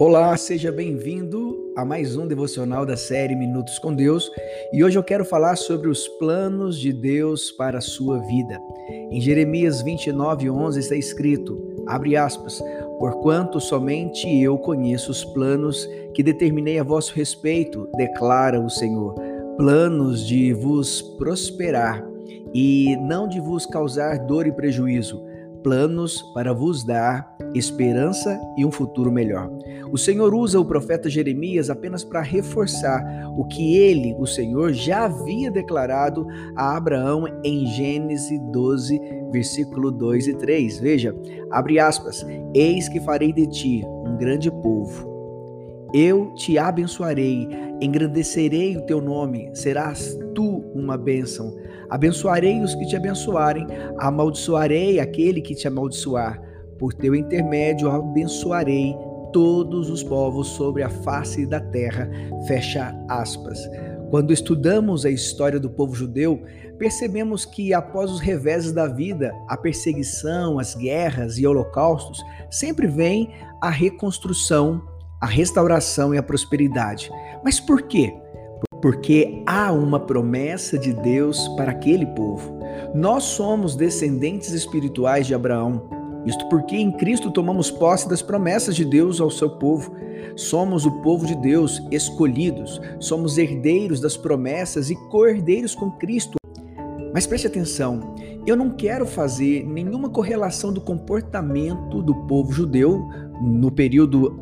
Olá, seja bem-vindo a mais um devocional da série Minutos com Deus e hoje eu quero falar sobre os planos de Deus para a sua vida. Em Jeremias 29, 11 está escrito, abre aspas, porquanto somente eu conheço os planos que determinei a vosso respeito, declara o Senhor, planos de vos prosperar e não de vos causar dor e prejuízo, planos para vos dar esperança e um futuro melhor. O Senhor usa o profeta Jeremias apenas para reforçar o que ele, o Senhor, já havia declarado a Abraão em Gênesis 12, versículo 2 e 3. Veja, abre aspas: Eis que farei de ti um grande povo. Eu te abençoarei, engrandecerei o teu nome, serás tu uma bênção. Abençoarei os que te abençoarem, amaldiçoarei aquele que te amaldiçoar. Por teu intermédio abençoarei todos os povos sobre a face da terra. Fecha aspas. Quando estudamos a história do povo judeu, percebemos que após os reveses da vida, a perseguição, as guerras e holocaustos, sempre vem a reconstrução, a restauração e a prosperidade. Mas por quê? Porque há uma promessa de Deus para aquele povo. Nós somos descendentes espirituais de Abraão. Isto porque em Cristo tomamos posse das promessas de Deus ao seu povo. Somos o povo de Deus, escolhidos, somos herdeiros das promessas e co-herdeiros com Cristo. Mas preste atenção, eu não quero fazer nenhuma correlação do comportamento do povo judeu no período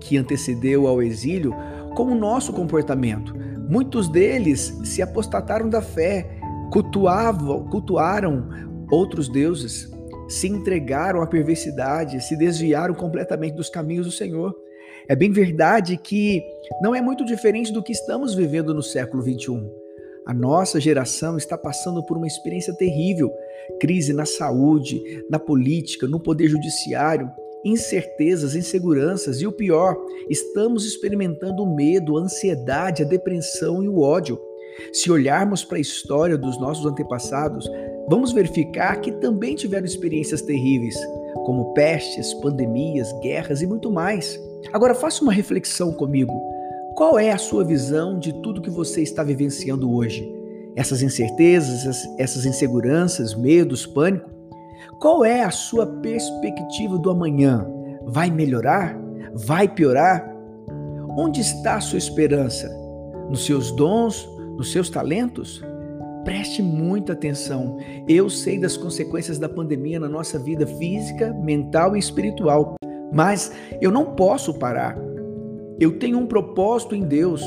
que antecedeu ao exílio com o nosso comportamento. Muitos deles se apostataram da fé, cultuavam, cultuaram outros deuses, se entregaram à perversidade, se desviaram completamente dos caminhos do Senhor. É bem verdade que não é muito diferente do que estamos vivendo no século 21. A nossa geração está passando por uma experiência terrível, crise na saúde, na política, no poder judiciário, incertezas, inseguranças e o pior, estamos experimentando o medo, a ansiedade, a depressão e o ódio. Se olharmos para a história dos nossos antepassados, vamos verificar que também tiveram experiências terríveis, como pestes, pandemias, guerras e muito mais. Agora faça uma reflexão comigo. Qual é a sua visão de tudo que você está vivenciando hoje? Essas incertezas, essas inseguranças, medos, pânico? Qual é a sua perspectiva do amanhã? Vai melhorar? Vai piorar? Onde está a sua esperança? Nos seus dons? Nos seus talentos? Preste muita atenção. Eu sei das consequências da pandemia na nossa vida física, mental e espiritual, mas eu não posso parar. Eu tenho um propósito em Deus.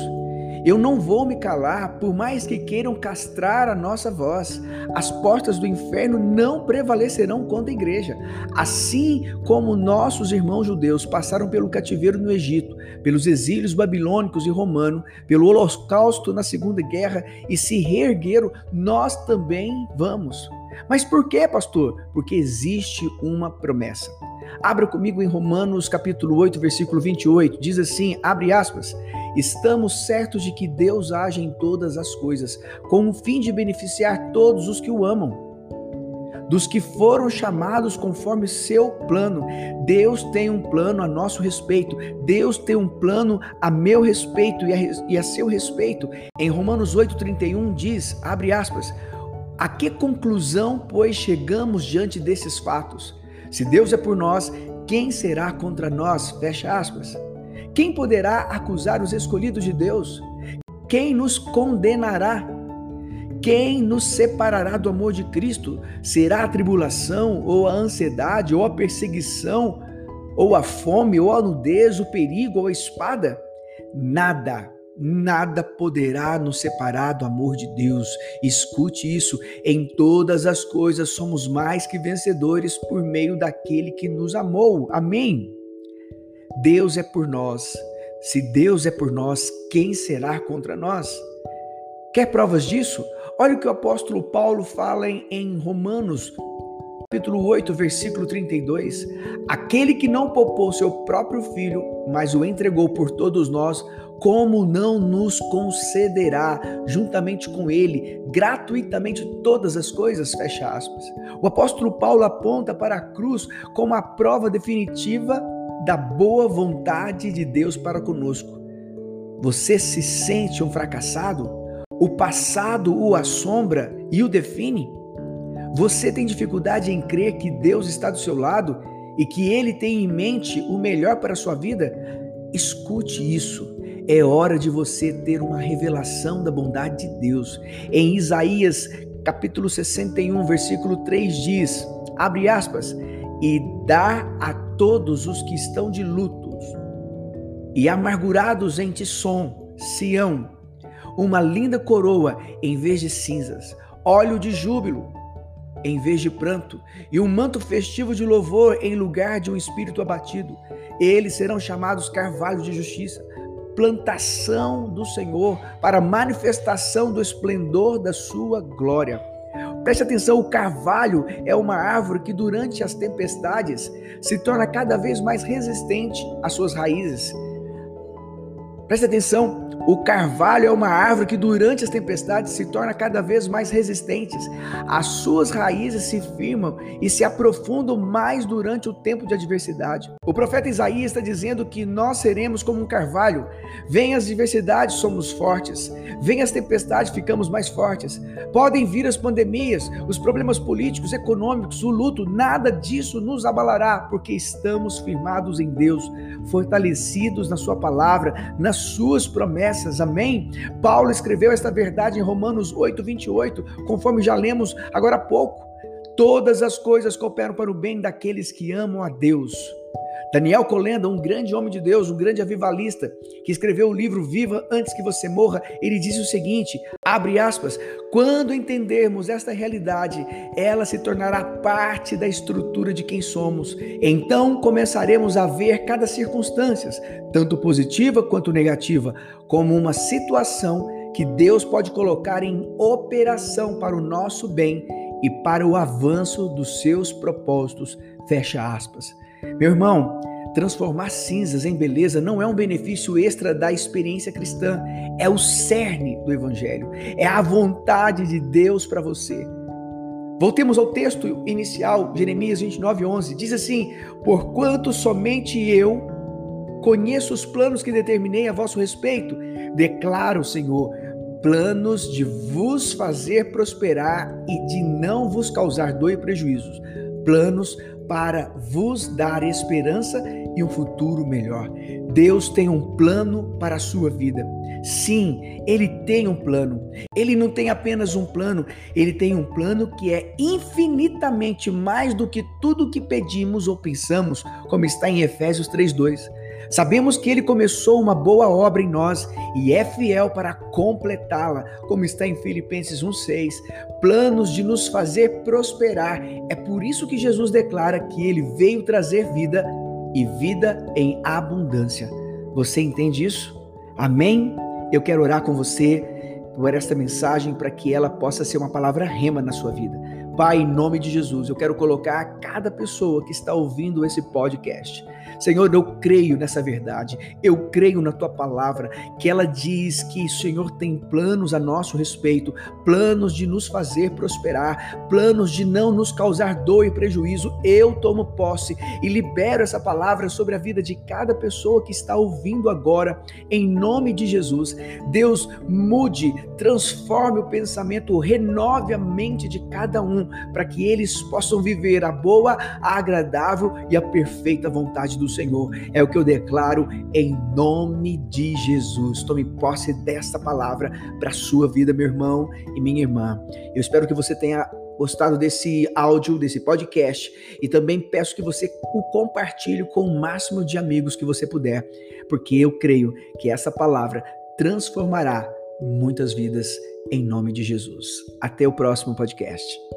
Eu não vou me calar, por mais que queiram castrar a nossa voz. As portas do inferno não prevalecerão contra a igreja. Assim como nossos irmãos judeus passaram pelo cativeiro no Egito, pelos exílios babilônicos e romano, pelo holocausto na Segunda Guerra e se reergueram, nós também vamos. Mas por que, pastor? Porque existe uma promessa. Abra comigo em Romanos capítulo 8, versículo 28. Diz assim, abre aspas: Estamos certos de que Deus age em todas as coisas, com o fim de beneficiar todos os que o amam, dos que foram chamados conforme seu plano. Deus tem um plano a nosso respeito, Deus tem um plano a meu respeito e a, e a seu respeito. Em Romanos 8,31 diz, abre aspas, a que conclusão, pois, chegamos diante desses fatos? Se Deus é por nós, quem será contra nós? Fecha aspas. Quem poderá acusar os escolhidos de Deus? Quem nos condenará? Quem nos separará do amor de Cristo? Será a tribulação, ou a ansiedade, ou a perseguição, ou a fome, ou a nudez, o perigo, ou a espada? Nada, nada poderá nos separar do amor de Deus. Escute isso: em todas as coisas somos mais que vencedores por meio daquele que nos amou. Amém. Deus é por nós. Se Deus é por nós, quem será contra nós? Quer provas disso? Olha o que o apóstolo Paulo fala em, em Romanos, capítulo 8, versículo 32. Aquele que não poupou seu próprio filho, mas o entregou por todos nós, como não nos concederá juntamente com ele gratuitamente todas as coisas? Fecha aspas. O apóstolo Paulo aponta para a cruz como a prova definitiva da boa vontade de Deus para conosco. Você se sente um fracassado? O passado o assombra e o define? Você tem dificuldade em crer que Deus está do seu lado e que Ele tem em mente o melhor para a sua vida? Escute isso. É hora de você ter uma revelação da bondade de Deus. Em Isaías, capítulo 61, versículo 3 diz: abre aspas, e dá a todos os que estão de lutos e amargurados em Tissom, Sião, uma linda coroa em vez de cinzas, óleo de júbilo em vez de pranto, e um manto festivo de louvor em lugar de um espírito abatido. Eles serão chamados carvalhos de justiça, plantação do Senhor, para manifestação do esplendor da sua glória. Preste atenção, o carvalho é uma árvore que durante as tempestades se torna cada vez mais resistente às suas raízes. Preste atenção, o carvalho é uma árvore que durante as tempestades se torna cada vez mais resistentes. As suas raízes se firmam e se aprofundam mais durante o tempo de adversidade. O profeta Isaías está dizendo que nós seremos como um carvalho. Vem as adversidades, somos fortes. Vem as tempestades, ficamos mais fortes. Podem vir as pandemias, os problemas políticos, econômicos, o luto, nada disso nos abalará, porque estamos firmados em Deus, fortalecidos na sua palavra, nas suas promessas. Amém? Paulo escreveu esta verdade em Romanos 8, 28, conforme já lemos agora há pouco. Todas as coisas cooperam para o bem daqueles que amam a Deus. Daniel Colenda, um grande homem de Deus, um grande avivalista, que escreveu o livro Viva Antes que Você Morra, ele disse o seguinte: abre aspas, quando entendermos esta realidade, ela se tornará parte da estrutura de quem somos. Então começaremos a ver cada circunstância, tanto positiva quanto negativa, como uma situação que Deus pode colocar em operação para o nosso bem e para o avanço dos seus propósitos. Fecha aspas. Meu irmão, transformar cinzas em beleza não é um benefício extra da experiência cristã, é o cerne do evangelho, é a vontade de Deus para você. Voltemos ao texto inicial, Jeremias 29:11. Diz assim: "Porquanto somente eu conheço os planos que determinei a vosso respeito, declara o Senhor, planos de vos fazer prosperar e de não vos causar dor e prejuízos, planos para vos dar esperança e um futuro melhor. Deus tem um plano para a sua vida. Sim, ele tem um plano. Ele não tem apenas um plano, ele tem um plano que é infinitamente mais do que tudo que pedimos ou pensamos, como está em Efésios 3:2. Sabemos que ele começou uma boa obra em nós e é fiel para completá-la, como está em Filipenses 1:6. Planos de nos fazer prosperar. É por isso que Jesus declara que ele veio trazer vida e vida em abundância. Você entende isso? Amém? Eu quero orar com você por esta mensagem para que ela possa ser uma palavra rema na sua vida. Pai, em nome de Jesus, eu quero colocar cada pessoa que está ouvindo esse podcast Senhor, eu creio nessa verdade, eu creio na tua palavra, que ela diz que o Senhor tem planos a nosso respeito, planos de nos fazer prosperar, planos de não nos causar dor e prejuízo. Eu tomo posse e libero essa palavra sobre a vida de cada pessoa que está ouvindo agora, em nome de Jesus. Deus, mude, transforme o pensamento, renove a mente de cada um, para que eles possam viver a boa, a agradável e a perfeita vontade do Senhor. É o que eu declaro em nome de Jesus. Tome posse desta palavra para a sua vida, meu irmão e minha irmã. Eu espero que você tenha gostado desse áudio, desse podcast e também peço que você o compartilhe com o máximo de amigos que você puder, porque eu creio que essa palavra transformará muitas vidas em nome de Jesus. Até o próximo podcast.